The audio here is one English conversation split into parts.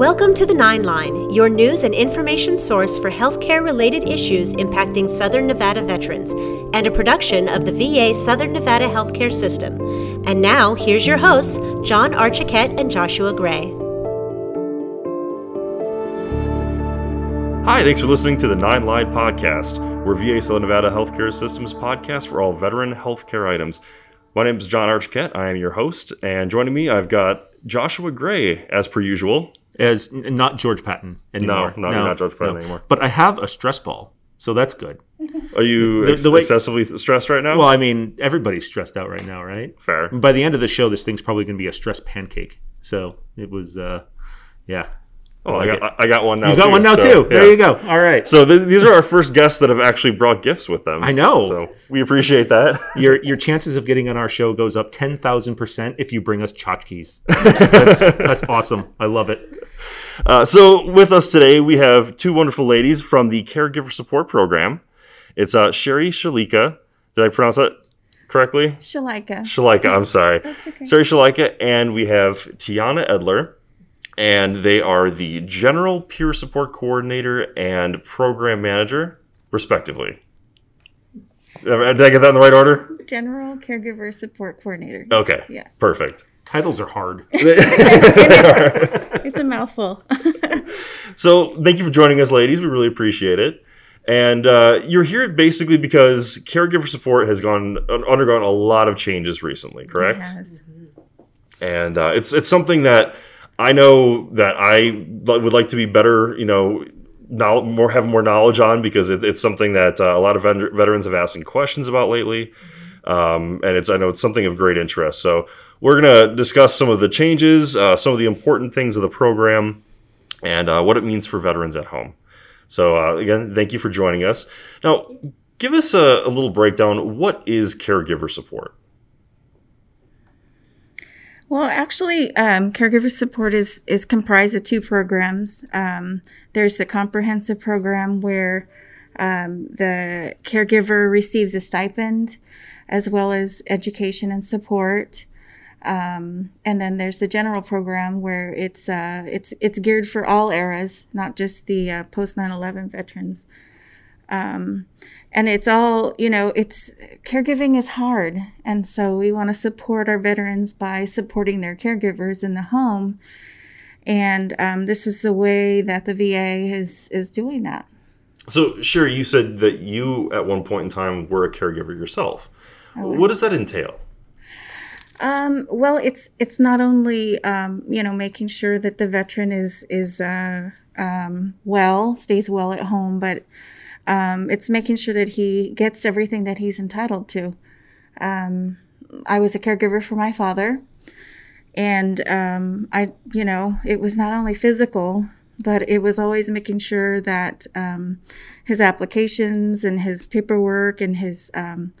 Welcome to the Nine Line, your news and information source for healthcare related issues impacting Southern Nevada veterans, and a production of the VA Southern Nevada Healthcare System. And now, here's your hosts, John Archiquette and Joshua Gray. Hi, thanks for listening to the Nine Line Podcast. We're VA Southern Nevada Healthcare Systems podcast for all veteran healthcare items. My name is John Archiquette. I am your host, and joining me, I've got Joshua Gray, as per usual. As n- not George Patton anymore. No, no, not George Patton anymore. But I have a stress ball, so that's good. Are you The- ex- the way- excessively stressed right now? Well, I mean, everybody's stressed out right now, right? Fair. By the end of the show, this thing's probably going to be a stress pancake. So it was, uh, yeah. Oh, I like got, I got one now. You got too, one now so, too. There you go. All right. So th- these are our first guests that have actually brought gifts with them. I know. So we appreciate that. your your chances of getting on our show goes up ten thousand percent if you bring us tchotchkes. that's that's awesome. I love it. Uh, so with us today, we have two wonderful ladies from the Caregiver Support Program. It's uh, Sheri Shileika. Did I pronounce that correctly? Shileika. Shileika, I'm sorry. That's okay. Sheri Shileika, and we have Tianna Edler, and they are the General Peer Support Coordinator and Program Manager, respectively. Did I get that in the right order? General Caregiver Support Coordinator. Okay. Yeah. Perfect. Titles are hard. It's a mouthful. So, thank you for joining us, ladies. We really appreciate it. And uh, you're here basically because caregiver support has gone undergone a lot of changes recently, correct? Yes. and uh, it's it's something that I know that I would like to be better, you know, now more have more knowledge on because it, it's something that uh, a lot of veterans have asked questions about lately, um, and it's I know it's something of great interest. So we're gonna discuss some of the changes, uh, some of the important things of the program, and uh, what it means for veterans at home. So uh, again, thank you for joining us. Now, give us a, a little breakdown. What is caregiver support? Well, actually, um, caregiver support is is comprised of two programs. Um, there's the comprehensive program where um, the caregiver receives a stipend, as well as education and support. Um, and then there's the general program where it's uh, it's it's geared for all eras, not just the uh, post 9/11 veterans. Um, and it's all you know it's caregiving is hard and so we want to support our veterans by supporting their caregivers in the home and um, this is the way that the va is is doing that So, sure, you said that you at one point in time were a caregiver yourself. What does that entail? um, well it's it's not only um, you know making sure that the veteran is is uh, um, well stays well at home but um, it's making sure that he gets everything that he's entitled to. Um, i was a caregiver for my father and um, I, you know, it was not only physical, but it was always making sure that um, his applications and his paperwork and his um,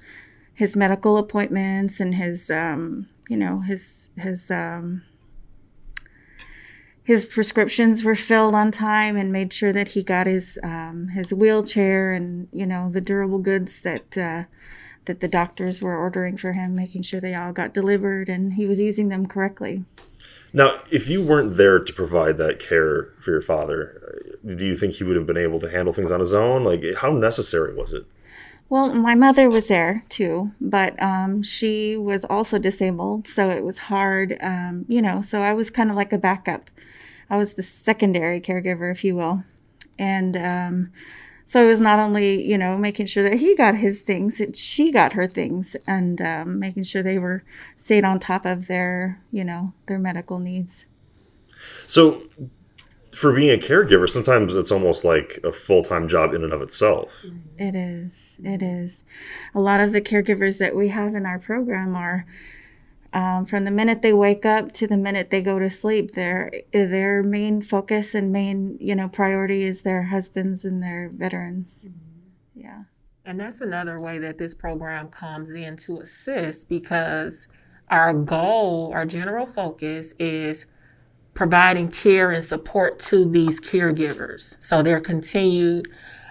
his medical appointments and his, um, you know, his his his prescriptions were filled on time and made sure that he got his um, his wheelchair and you know the durable goods that. Uh, that the doctors were ordering for him, making sure they all got delivered and he was using them correctly. Now, if you weren't there to provide that care for your father, uh, do you think he would have been able to handle things on his own? Like, how necessary was it? Well, my mother was there too, but um, she was also disabled, so it was hard, um, you know. So I was kind of like a backup. I was the secondary caregiver, if you will, and um, so it was not only you know making sure that he got his things, it, she got her things, and um, making sure they were stayed on top of their you know their medical needs. So, for being a caregiver, sometimes it's almost like a full time job in and of itself. It is. It is. A lot of the caregivers that we have in our program are um, from the minute they wake up to the minute they go to sleep. Their their main focus and main you know priority is their husbands and their veterans. Yeah. And that's another way that this program comes in to assist because our goal, our general focus is providing care and support to these caregivers. So they're continued,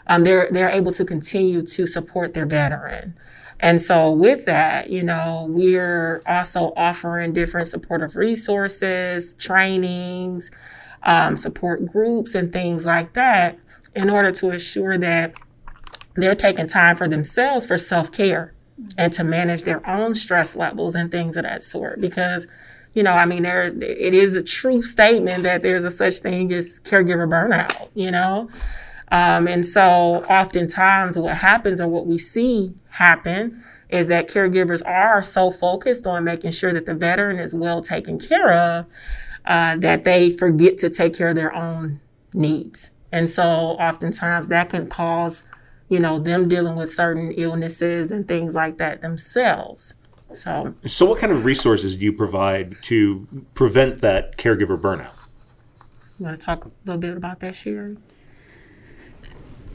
um, they're they're able to continue to support their veteran. And so with that, you know, we're also offering different supportive resources, trainings, um, support groups and things like that in order to assure that they're taking time for themselves for self care and to manage their own stress levels and things of that sort. Because, you know, I mean, there it is a true statement that there's a such thing as caregiver burnout. You know, um, and so oftentimes what happens or what we see happen is that caregivers are so focused on making sure that the veteran is well taken care of uh, that they forget to take care of their own needs. And so oftentimes that can cause, you know, them dealing with certain illnesses and things like that themselves. So, so what kind of resources do you provide to prevent that caregiver burnout? You want to talk a little bit about that, Sheri?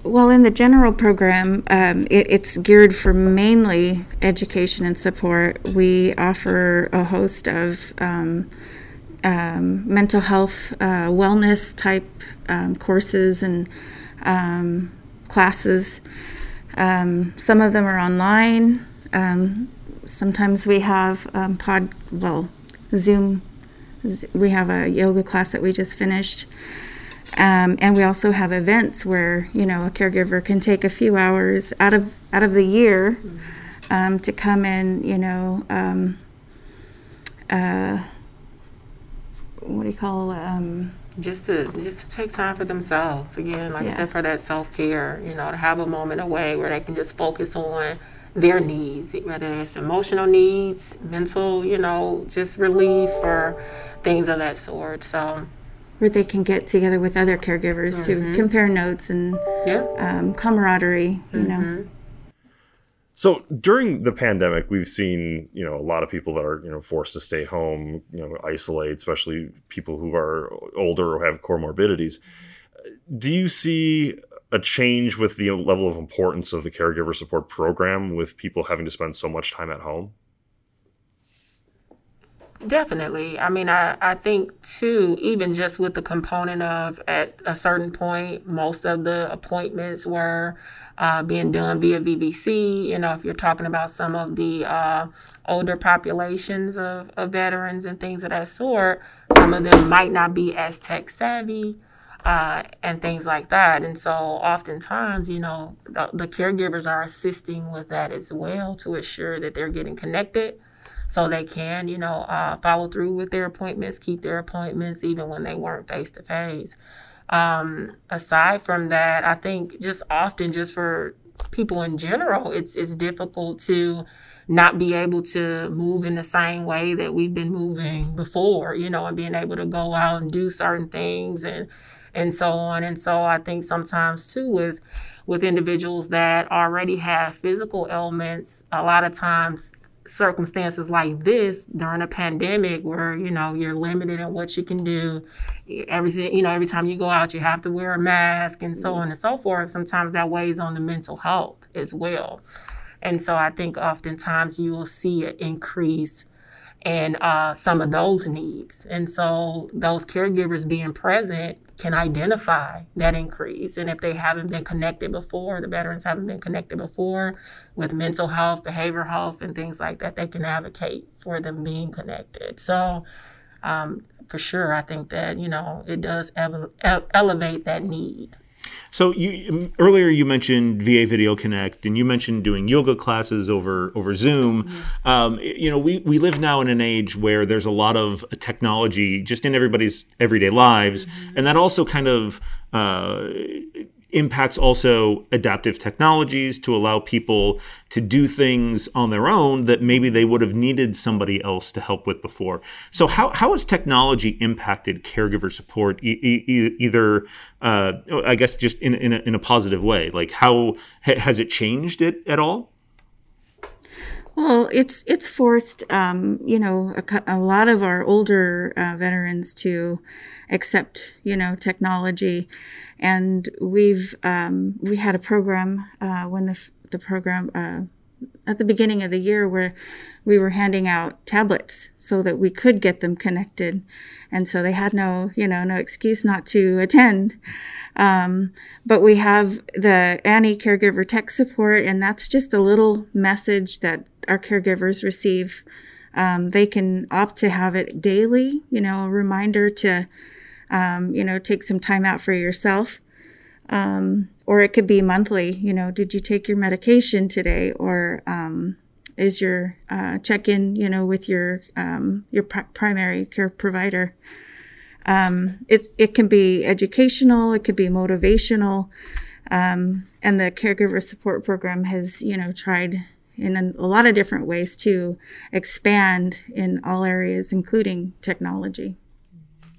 Well, in the general program, um, it, it's geared for mainly education and support. We offer a host of um, um, mental health, uh, wellness type um, courses and um, classes. Um, some of them are online. Sometimes we have pod, well, Zoom. We have a yoga class that we just finished. And we also have events where you know a caregiver can take a few hours out of out of the year to come in, you know, uh, what do you call um, just to just to take time for themselves again like yeah. i said for that self-care you know to have a moment away where they can just focus on their needs whether it's emotional needs mental you know just relief or things of that sort so where they can get together with other caregivers mm-hmm. to compare notes and yeah. um, camaraderie you mm-hmm. know so during the pandemic, we've seen you know a lot of people that are you know forced to stay home, you know, isolate, especially people who are older or have comorbidities. Do you see a change with the level of importance of the caregiver support program with people having to spend so much time at home? Definitely. I mean, I, I think too, even just with the component of at a certain point, most of the appointments were uh, being done via VVC. You know, if you're talking about some of the uh, older populations of, of veterans and things of that sort, some of them might not be as tech savvy. Uh, and things like that. And so, oftentimes, you know, the, the, caregivers are assisting with that as well to assure that they're getting connected so they can, you know, uh, follow through with their appointments, keep their appointments, even when they weren't face to face. Aside from that, I think just often, just for people in general, it's it's difficult to not be able to move in the same way that we've been moving before, you know, and being able to go out and do certain things and and so on. And so I think sometimes too with with individuals that already have physical ailments, a lot of times circumstances like this during a pandemic where you know you're limited in what you can do everything you know every time you go out you have to wear a mask and so on and so forth sometimes that weighs on the mental health as well. And so i think oftentimes you will see an increase in uh, some of those needs. And so those caregivers being present can identify that increase. And if they haven't been connected before, the veterans haven't been connected before with mental health, behavioral health, and things like that, they can advocate for them being connected. So, um, for sure, I think that, you know, it does ele- elevate that need. So you earlier you mentioned VA Video Connect, and you mentioned doing yoga classes over over Zoom. Mm-hmm. Um, you know, we we live now in an age where there's a lot of technology just in everybody's everyday lives, mm-hmm. and that also kind of uh, impacts also adaptive technologies to allow people to do things on their own that maybe they would have needed somebody else to help with before. So, how, how has technology impacted caregiver support, e- e- either, uh, I guess, just in, in a, in, a, positive way? Like, how has it changed it at all? Well, it's it's forced, um, you know, a, a, lot of our older uh, veterans to accept, you know, technology and we've um, we had a program uh, when the the program uh, at the beginning of the year where we were handing out tablets so that we could get them connected, and so they had no you know no excuse not to attend. Um, but we have the Annie caregiver tech support, and that's just a little message that our caregivers receive. Um, they can opt to have it daily, you know, a reminder to Um, you know, take some time out for yourself. Um, or it could be monthly. You know, did you take your medication today? Or um, is your uh, check in, you know, with your um, your pr- primary care provider? Um, it it can be educational. It could be motivational. Um, and the caregiver support program has, you know, tried in a lot of different ways to expand in all areas, including technology.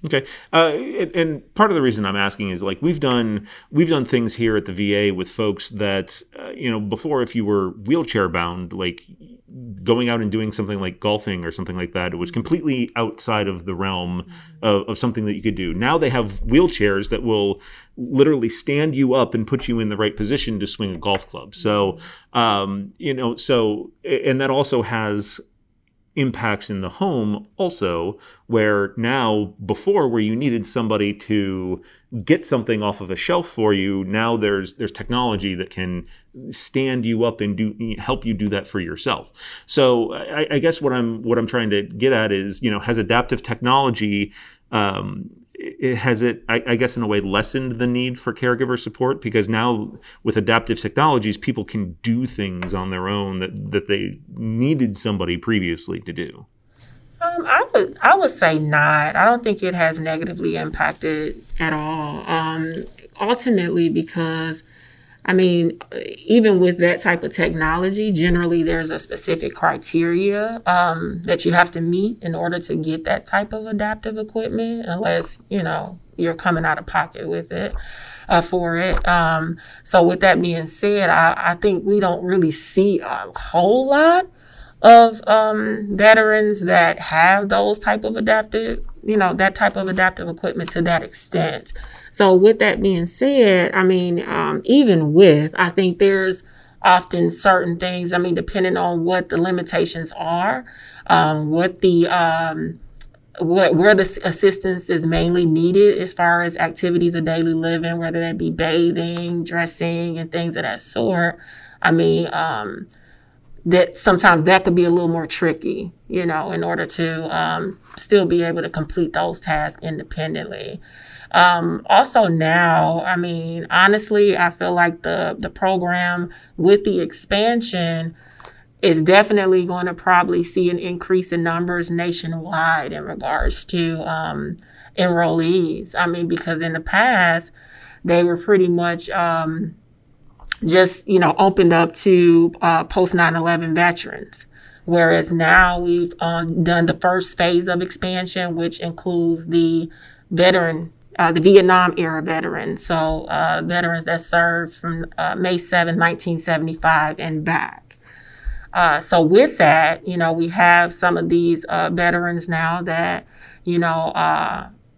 Okay, uh, and, and, part of the reason I'm asking is like we've done we've done things here at the VA with folks that uh, you know before if you were wheelchair bound, like going out and doing something like golfing or something like that, it was completely outside of the realm of, of something that you could do. Now they have wheelchairs that will literally stand you up and put you in the right position to swing a golf club. So, um, you know, so and that also has impacts in the home also where now before where you needed somebody to get something off of a shelf for you now there's there's technology that can stand you up and do help you do that for yourself. So I, I guess what i'm what i'm trying to get at is you know has adaptive technology um, it has it I, I, guess in a way lessened the need for caregiver support because now with adaptive technologies people can do things on their own that, that they needed somebody previously to do um, I would I would say not. I don't think it has negatively impacted at all. Um, ultimately, because I mean, even with that type of technology, generally there's a specific criteria um, that you have to meet in order to get that type of adaptive equipment, unless, you know, you're coming out of pocket with it. Uh, for it. Um, so, with that being said, I, I, think we don't really see a whole lot of um, veterans that have those type of adaptive, you know, that type of adaptive equipment to that extent. So, with that being said, I mean, um, even with, I think there's often certain things, I mean, depending on what the limitations are, um, what the, um, what, where the assistance is mainly needed as far as activities of daily living, whether that be bathing, dressing, and things of that sort. I mean, um, that sometimes that could be a little more tricky, you know, in order to um, still be able to complete those tasks independently. Um, also now, I mean, honestly, I feel like the the program with the expansion is definitely going to probably see an increase in numbers nationwide in regards to um, enrollees. I mean, because in the past they were pretty much um, just you know opened up to uh, post 9/11 veterans. Whereas now we've uh, done the first phase of expansion, which includes the veteran uh, the Vietnam era veterans, so uh, veterans that served from uh, May 7, 1975 and back. Uh, so with that, you know, we have some of these uh, veterans now that, you know,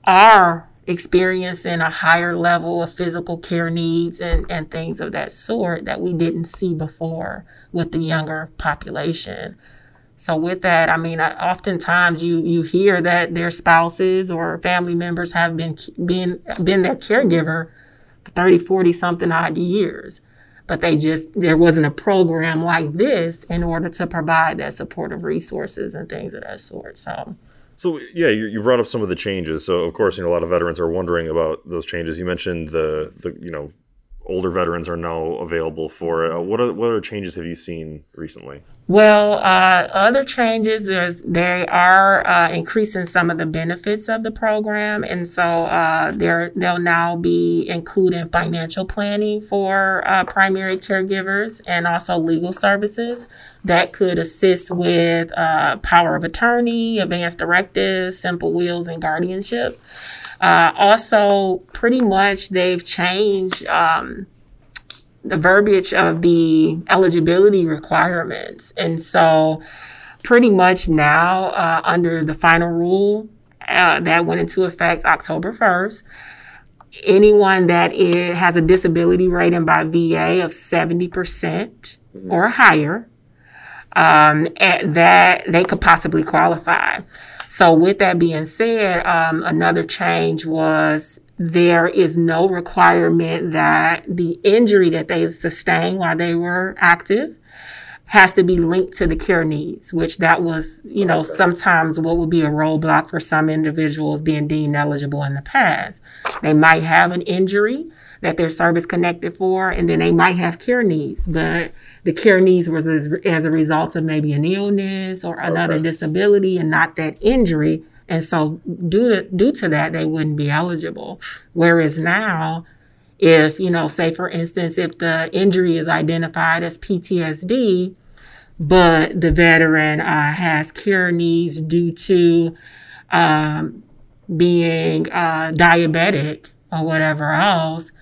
are experiencing a higher level of physical care needs and, and things of that sort that we didn't see before with the younger population. So with that, I mean, oftentimes you you hear that their spouses or family members have been been been their caregiver for 30, 40 something odd years. But they just there wasn't a program like this in order to provide that supportive resources and things of that sort. So so yeah, you, you brought up some of the changes. So of course, you know a lot of veterans are wondering about those changes. You mentioned the the you know older veterans are now available for it. Uh, what are, what other changes have you seen recently? Well, uh, other changes is they are uh, increasing some of the benefits of the program, and so uh, they'll now be including financial planning for uh, primary caregivers and also legal services that could assist with uh, power of attorney, advance directives, simple wills, and guardianship. Uh, also, pretty much they've changed um, the verbiage of the eligibility requirements. And so, pretty much now, uh, under the final rule uh, that went into effect October 1st, anyone that is, has a disability rating by VA of 70% or higher, um, that they could possibly qualify. So, with that being said, um, another change was there is no requirement that the injury that they sustained while they were active has to be linked to the care needs, which that was, you know, okay. sometimes what would be a roadblock for some individuals being deemed eligible in the past. They might have an injury that they're service connected for, and then they might have care needs, but the care needs was as, as a result of maybe an illness or another okay. disability and not that injury. And so due to, due to that, they wouldn't be eligible. Whereas now, if, you know, say for instance, if the injury is identified as PTSD, but the veteran uh, has care needs due to um, being uh, diabetic or whatever else,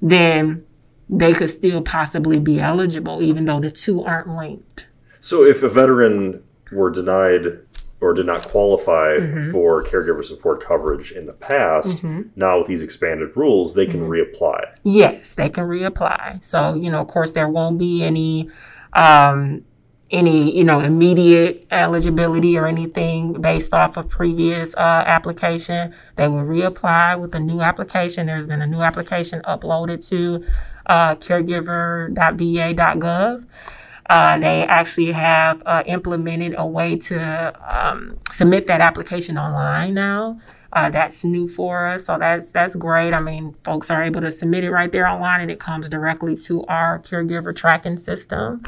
then they could still possibly be eligible, even though the two aren't linked. So, if a veteran were denied or did not qualify mm-hmm. for caregiver support coverage in the past, mm-hmm. now with these expanded rules, they can mm-hmm. reapply. Yes, they can reapply. So, you know, of course, there won't be any. Um, any you know immediate eligibility or anything based off of previous uh, application they will reapply with a new application there's been a new application uploaded to uh, caregiver.va.gov uh, they actually have uh, implemented a way to um, submit that application online now. Uh, that's new for us, so that's that's great. I mean, folks are able to submit it right there online, and it comes directly to our caregiver tracking system.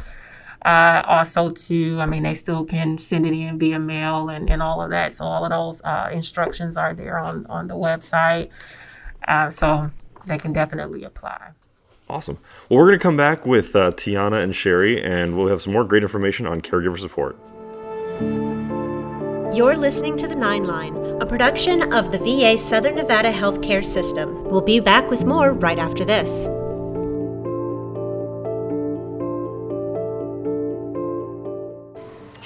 Uh, also, to I mean, they still can send it in via mail and, and all of that. So all of those uh, instructions are there on on the website, uh, so they can definitely apply. Awesome. Well, we're going to come back with uh, Tianna and Sheri, and we'll have some more great information on caregiver support. You're listening to The Nine Line, a production of the VA Southern Nevada Healthcare System. We'll be back with more right after this.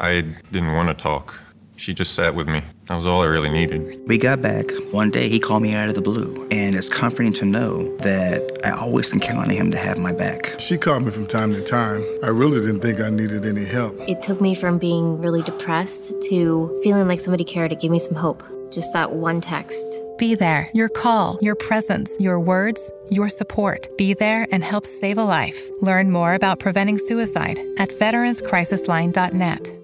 I didn't want to talk. She just sat with me. That was all I really needed. We got back. One day he called me out of the blue, and it's comforting to know that I always can count on him to have my back. She called me from time to time. I really didn't think I needed any help. It took me from being really depressed to feeling like somebody cared to give me some hope. Just that one text. Be there. Your call, your presence, your words, your support. Be there and help save a life. Learn more about preventing suicide at veteranscrisisline.net.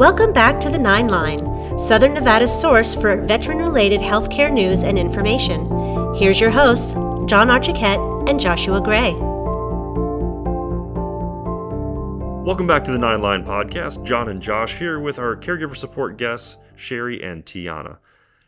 Welcome back to the Nine Line, Southern Nevada's source for veteran related healthcare news and information. Here's your hosts, John Archiquette and Joshua Gray. Welcome back to the Nine Line Podcast. John and Josh here with our caregiver support guests, Sheri and Tianna.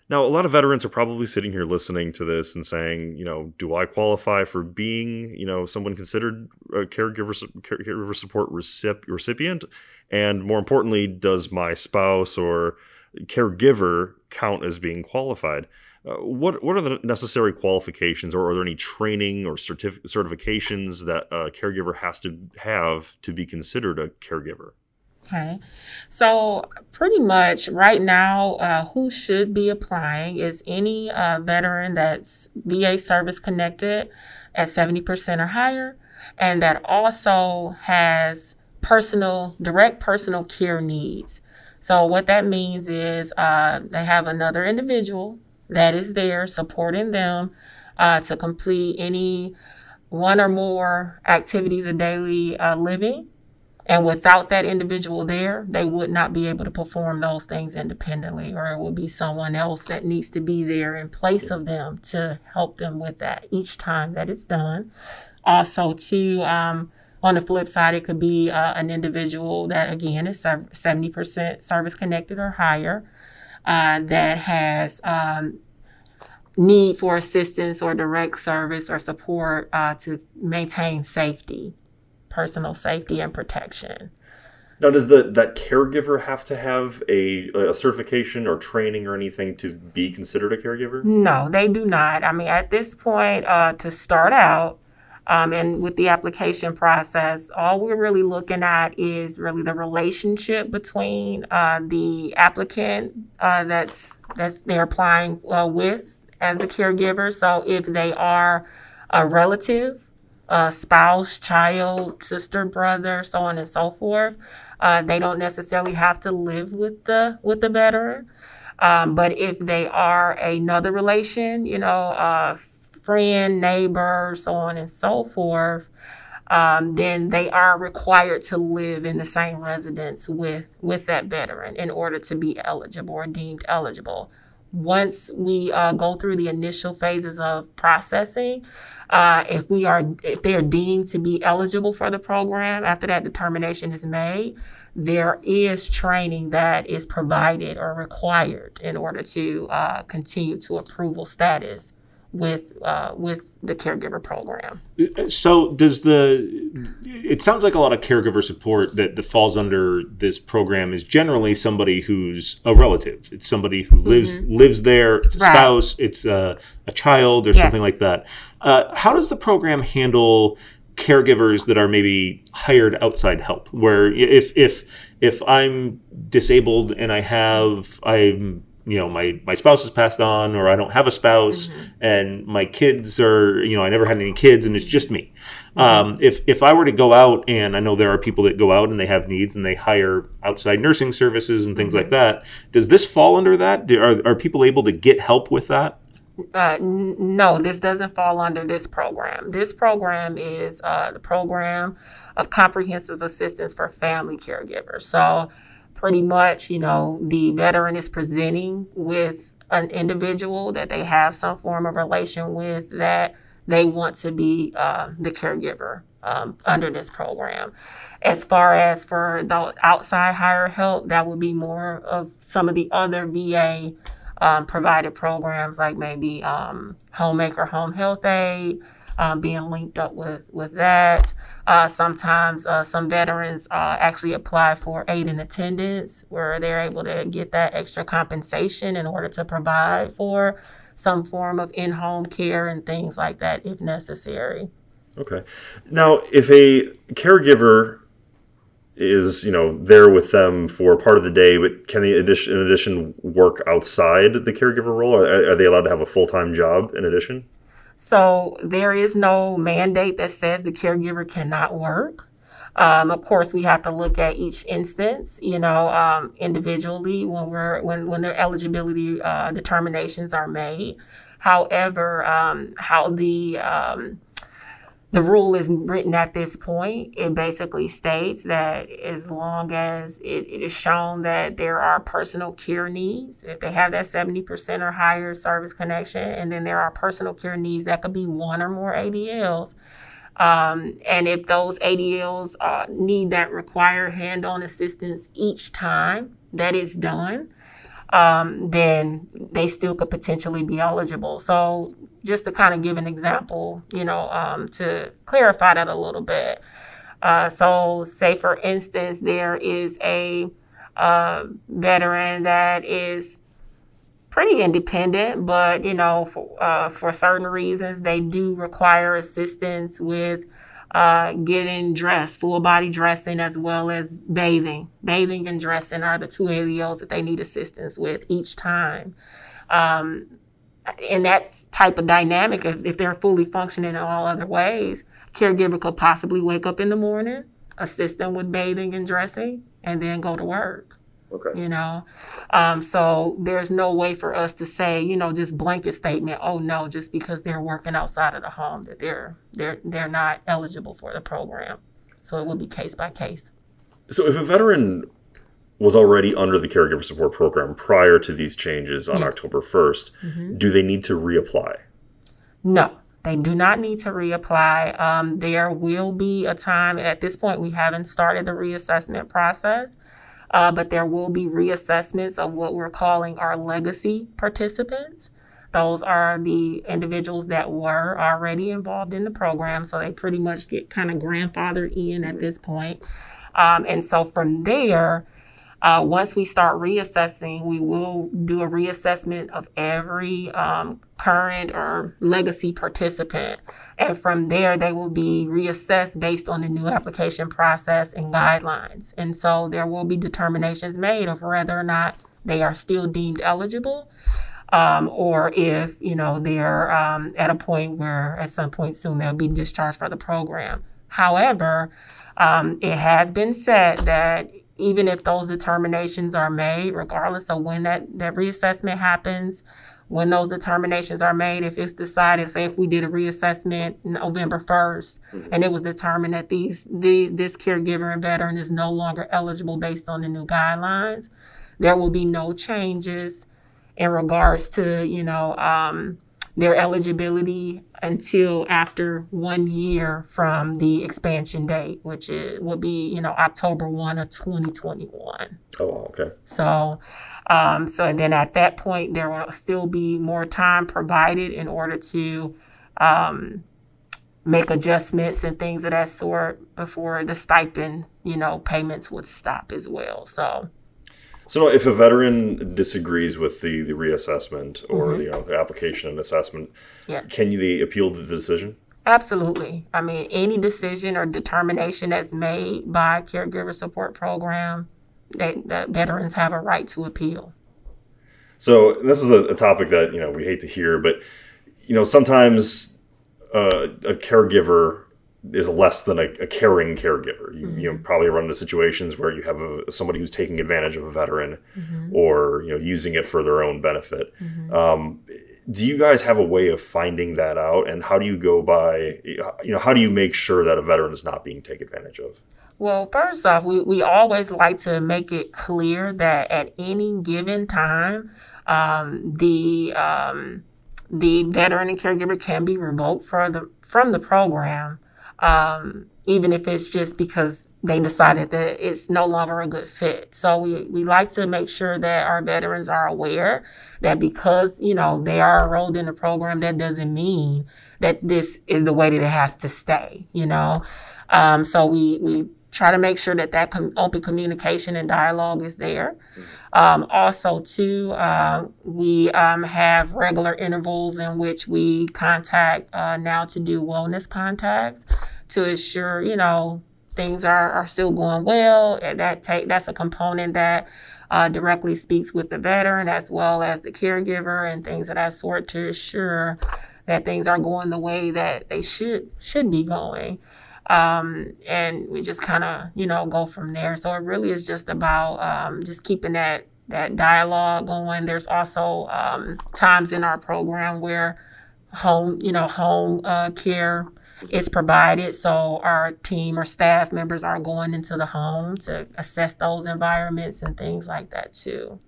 Now, a lot of veterans are probably sitting here listening to this and saying, you know, do I qualify for being, you know, someone considered a caregiver, caregiver support recipient? And more importantly, does my spouse or caregiver count as being qualified? Uh, what what are the necessary qualifications, or are there any training or certif- certifications that a caregiver has to have to be considered a caregiver? Okay, so pretty much right now, uh, who should be applying is any uh, veteran that's VA service connected at 70% or higher, and that also has personal, direct personal care needs. So, what that means is uh, they have another individual that is there supporting them uh, to complete any one or more activities of daily uh, living. And without that individual there, they would not be able to perform those things independently, or it would be someone else that needs to be there in place of them to help them with that each time that it's done. Also, to um, On the flip side, it could be uh, an individual that, again, is 70% service connected or higher, uh, that has um, need for assistance or direct service or support uh, to maintain safety, personal safety and protection. Now, does the that caregiver have to have a, a certification or training or anything to be considered a caregiver? No, they do not. I mean, at this point, uh, to start out, um, and with the application process, all we're really looking at is really the relationship between uh, the applicant uh, that's that's they're applying uh, with as a caregiver. So if they are a relative, a spouse, child, sister, brother, so on and so forth, uh, they don't necessarily have to live with the with the veteran. Um, but if they are another relation, you know, uh, friend, neighbor, so on and so forth, um, then they are required to live in the same residence with with that veteran in order to be eligible or deemed eligible. Once we uh, go through the initial phases of processing, uh, if we are if they are deemed to be eligible for the program after that determination is made, there is training that is provided or required in order to uh, continue to approval status with uh, with the caregiver program. So does the it sounds like a lot of caregiver support that, that falls under this program is generally somebody who's a relative. It's somebody who lives mm-hmm. lives there. It's a right. spouse. It's a, a child or yes. something like that. Uh, how does the program handle caregivers that are maybe hired outside help? Where if if if I'm disabled and I have I'm you know my my spouse has passed on or i don't have a spouse mm-hmm. and my kids are you know i never had any kids and it's just me mm-hmm. um, if if i were to go out and i know there are people that go out and they have needs and they hire outside nursing services and things mm-hmm. like that does this fall under that Do, are, are people able to get help with that uh, n- no, this doesn't fall under this program. This program is uh, the program of comprehensive assistance for family caregivers. So pretty much, you know, the veteran is presenting with an individual that they have some form of relation with that they want to be uh, the caregiver um, under this program. As far as for the outside hire help, that would be more of some of the other VA um, provided programs like maybe um, Homemaker Home Health Aide, um, being linked up with with that. Uh, sometimes uh, some veterans uh, actually apply for aid in attendance, where they're able to get that extra compensation in order to provide for some form of in-home care and things like that if necessary. Okay. Now, if a caregiver is you know there with them for part of the day, but can they addition, in addition work outside the caregiver role? Are, are they allowed to have a full time job in addition? So there is no mandate that says the caregiver cannot work. Um, of course, we have to look at each instance, you know, um, individually when we're when when the eligibility uh, determinations are made. However, um, how the um, the rule is written at this point. It basically states that as long as it, it is shown that there are personal care needs, if they have that 70% or higher service connection, and then there are personal care needs that could be one or more ADLs. Um, and if those ADLs uh, need that require hand on assistance each time that is done, um, then they still could potentially be eligible. So just to kind of give an example, you know, um, to clarify that a little bit. Uh, so, say for instance, there is a uh, veteran that is pretty independent, but you know, for, uh, for certain reasons, they do require assistance with uh, getting dressed, full body dressing, as well as bathing. Bathing and dressing are the two areas that they need assistance with each time. Um, in that type of dynamic, if, if they're fully functioning in all other ways, caregiver could possibly wake up in the morning, assist them with bathing and dressing, and then go to work. Okay. You know, um, so there's no way for us to say, you know, just blanket statement. Oh no, just because they're working outside of the home, that they're they're they're not eligible for the program. So it would be case by case. So if a veteran was already under the caregiver support program prior to these changes on yes. October 1st, mm-hmm. do they need to reapply? No, They do not need to reapply. Um, there will be a time, at this point, we haven't started the reassessment process, uh, but there will be reassessments of what we're calling our legacy participants. Those are the individuals that were already involved in the program, so they pretty much get kind of grandfathered in at this point. Um, and so from there, uh, once we start reassessing, we will do a reassessment of every um, current or legacy participant. And from there, they will be reassessed based on the new application process and guidelines. And so there will be determinations made of whether or not they are still deemed eligible. Um, or if you know they're um, at a point where at some point soon they'll be discharged from the program. However, um, it has been said that even if those determinations are made, regardless of when that, that reassessment happens, when those determinations are made, if it's decided, say if we did a reassessment November 1st mm-hmm. and it was determined that these the this caregiver and veteran is no longer eligible based on the new guidelines, there will be no changes in regards to, you know, um, their eligibility until after one year from the expansion date, which is, will be, you know, October 1 of 2021. Oh, okay. So, um, so and then at that point, there will still be more time provided in order to um, make adjustments and things of that sort before the stipend, you know, payments would stop as well. So, so if a veteran disagrees with the, the reassessment or mm-hmm. you know the application and assessment, yeah. can you appeal the decision? Absolutely. I mean, any decision or determination that's made by caregiver support program, they, the veterans have a right to appeal. So this is a, a topic that you know we hate to hear, but you know sometimes uh, a caregiver is less than a, a caring caregiver. You, mm-hmm. you know, probably run into situations where you have a, somebody who's taking advantage of a veteran mm-hmm. or you know using it for their own benefit. Mm-hmm. Um, do you guys have a way of finding that out, and how do you go by? You know, how do you make sure that a veteran is not being taken advantage of? Well, first off, we, we always like to make it clear that at any given time, um, the um, the veteran and caregiver can be revoked for the from the program um, even if it's just because they decided that it's no longer a good fit. So we, we like to make sure that our veterans are aware that because, you know, they are enrolled in the program, that doesn't mean that this is the way that it has to stay, you know. Um, so we, we try to make sure that that com- open communication and dialogue is there. Um, also, too, uh, we um, have regular intervals in which we contact uh, now to do wellness contacts to ensure, you know, things are, are still going well. And that take that's a component that uh, directly speaks with the veteran as well as the caregiver and things of that sort to ensure that things are going the way that they should should be going. Um, and we just kind of you know go from there. So it really is just about um, just keeping that that dialogue going. There's also um, times in our program where home you know home uh, care is provided. So our team or staff members are going into the home to assess those environments and things like that too.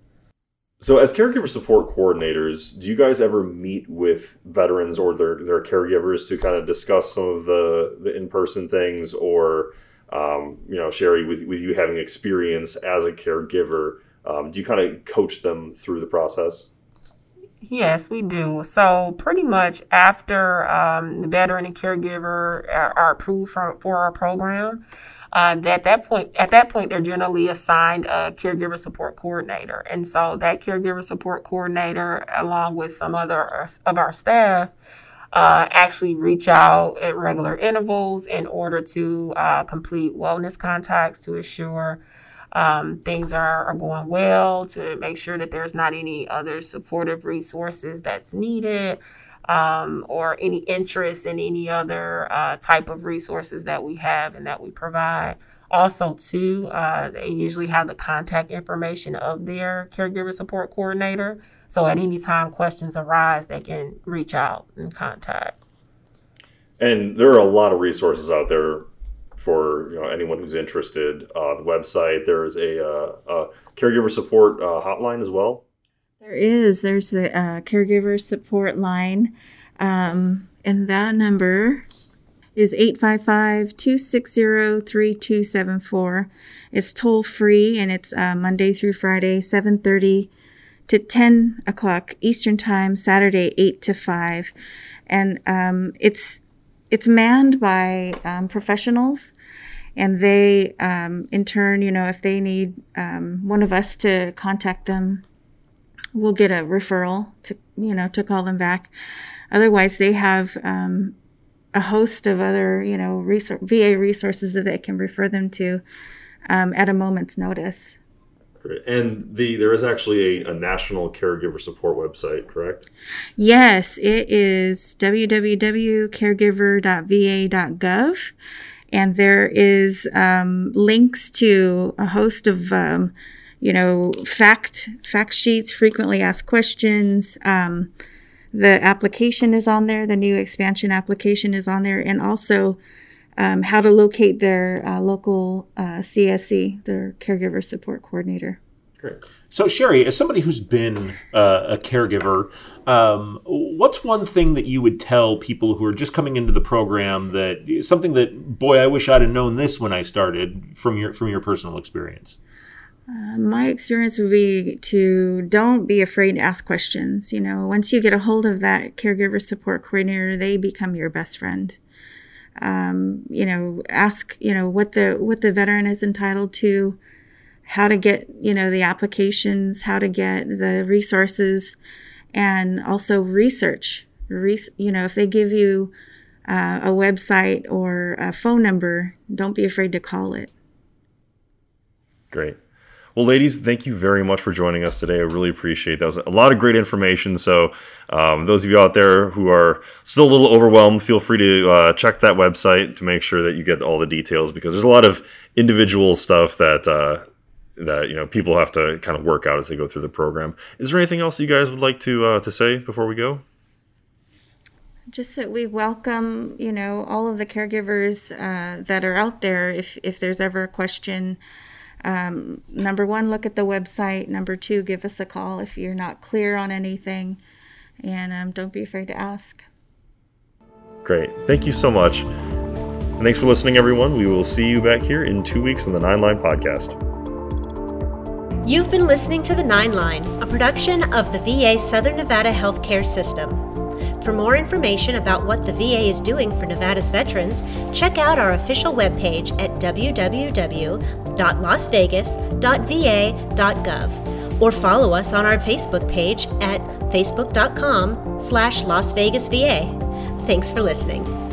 So, as caregiver support coordinators, do you guys ever meet with veterans or their, their caregivers to kind of discuss some of the, the in person things? Or, um, you know, Sheri, with, with you having experience as a caregiver, um, do you kind of coach them through the process? Yes, we do. So pretty much after um, the veteran and caregiver are, are approved for, for our program, uh, at that point, at that point, they're generally assigned a caregiver support coordinator, and so that caregiver support coordinator, along with some other of our staff, uh, actually reach out at regular intervals in order to uh, complete wellness contacts to assure um, things are, are going well, to make sure that there's not any other supportive resources that's needed. Um, or any interest in any other uh, type of resources that we have and that we provide. Also, too, uh, they usually have the contact information of their caregiver support coordinator. So, at any time questions arise, they can reach out and contact. And there are a lot of resources out there for you know anyone who's interested. Uh, the website there is a, uh, a caregiver support uh, hotline as well. There is. There's the uh, caregiver support line. Um, And that number is 855 260 3274. It's toll free and it's uh, Monday through Friday, 730 to 10 o'clock Eastern Time, Saturday, 8 to 5. And um, it's, it's manned by um, professionals and they um, in turn you know if they need um, one of us to contact them we'll get a referral to you know to call them back otherwise they have um, a host of other you know va resources that they can refer them to um, at a moment's notice Great. And the there is actually a, a national caregiver support website, correct? yes it is www.caregiver.va.gov and there is um, links to a host of um, you know fact fact sheets frequently asked questions um, the application is on there the new expansion application is on there and also um, how to locate their uh, local uh, csc their caregiver support coordinator Great. So, Sheri, as somebody who's been uh, a caregiver, um, what's one thing that you would tell people who are just coming into the program that something that, boy, I wish I'd have known this when I started from your from your personal experience? Uh, my experience would be to don't be afraid to ask questions. You know, once you get a hold of that caregiver support coordinator, they become your best friend. Um, you know, ask you know what the what the veteran is entitled to how to get you know the applications how to get the resources and also research Re- you know if they give you uh, a website or a phone number don't be afraid to call it Great. Well, ladies, thank you very much for joining us today. I really appreciate that. A lot of great information. So, um, those of you out there who are still a little overwhelmed, feel free to uh, check that website to make sure that you get all the details because there's a lot of individual stuff that uh, that you know people have to kind of work out as they go through the program. Is there anything else you guys would like to uh, to say before we go? just that we welcome you know all of the caregivers uh, that are out there if if there's ever a question um, number one look at the website number two give us a call if you're not clear on anything and um, don't be afraid to ask Great. Thank you so much. And thanks for listening, everyone. We will see you back here in two weeks on the Nine Line Podcast. You've been listening to The Nine Line, a production of the VA Southern Nevada Healthcare System. For more information about what the VA is doing for Nevada's veterans, check out our official webpage at www.lasvegas.va.gov or follow us on our Facebook page at facebook.com slash Las Vegas VA. Thanks for listening.